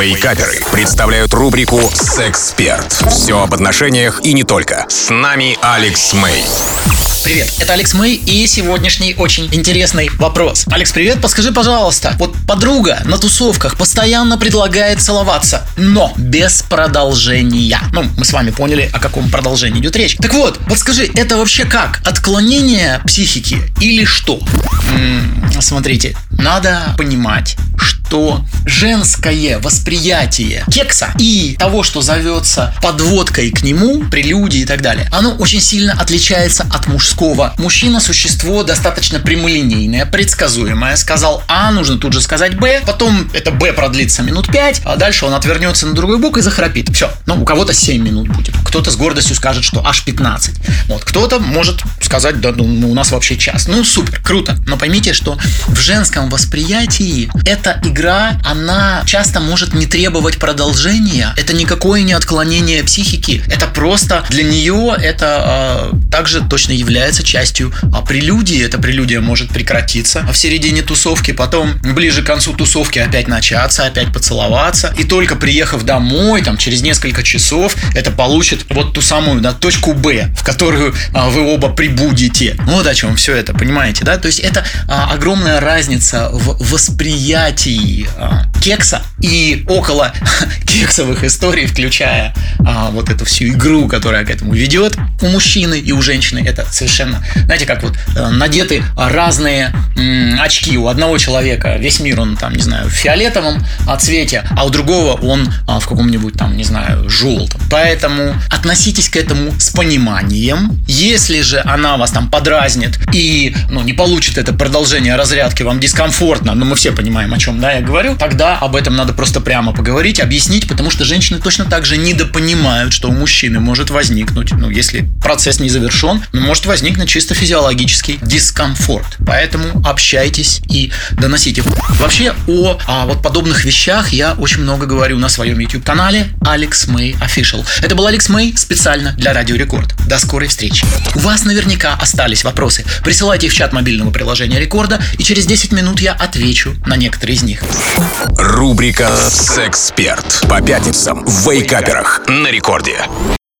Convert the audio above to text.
Вейкаперы представляют рубрику «Сексперт». Все об отношениях и не только. С нами Алекс Мэй. Привет, это Алекс Мэй и сегодняшний очень интересный вопрос. Алекс, привет, подскажи, пожалуйста, вот подруга на тусовках постоянно предлагает целоваться, но без продолжения. Ну, мы с вами поняли, о каком продолжении идет речь. Так вот, подскажи, это вообще как? Отклонение психики или что? М-м, смотрите, надо понимать, что женское восприятие кекса и того, что зовется подводкой к нему, прелюдии и так далее, оно очень сильно отличается от мужского. Мужчина – существо достаточно прямолинейное, предсказуемое. Сказал А, нужно тут же сказать Б, потом это Б продлится минут 5, а дальше он отвернется на другой бок и захрапит. Все. Ну, у кого-то 7 минут будет. Кто-то с гордостью скажет, что аж 15. Вот. Кто-то может сказать, да, ну, у нас вообще час. Ну, супер, круто. Но поймите, что в женском восприятии эта игра, она часто может не требовать продолжения. Это никакое не отклонение психики. Это просто для нее это э, также точно является частью а, прелюдии. Эта прелюдия может прекратиться в середине тусовки, потом ближе к концу тусовки опять начаться, опять поцеловаться. И только приехав домой, там через несколько часов, это получит вот ту самую да, точку Б, в которую а, вы оба прибудете. Вот о чем все это, понимаете, да? То есть это а, огромная разница в восприятии а, кекса и около кексовых историй, включая а, вот эту всю игру, которая к этому ведет у мужчины и у женщины. Это совершенно, знаете, как вот э, надеты разные очки у одного человека. Весь мир он там, не знаю, в фиолетовом цвете, а у другого он а, в каком-нибудь там, не знаю, желтом. Поэтому относитесь к этому с пониманием. Если же она вас там подразнит и ну, не получит это продолжение разрядки, вам дискомфортно, но мы все понимаем, о чем да, я говорю, тогда об этом надо просто прямо поговорить, объяснить, потому что женщины точно так же недопонимают, что у мужчины может возникнуть, ну, если процесс не завершен, может возникнуть чисто физиологический дискомфорт. Поэтому общайтесь и доносите. Вообще о а, вот подобных вещах я очень много говорю на своем YouTube-канале Alex May Official. Это был Алекс Мэй специально для Радио Рекорд. До скорой встречи. У вас наверняка остались вопросы. Присылайте их в чат мобильного приложения Рекорда, и через 10 минут я отвечу на некоторые из них. Рубрика «Сексперт» по пятницам в Вейкаперах на рекорде.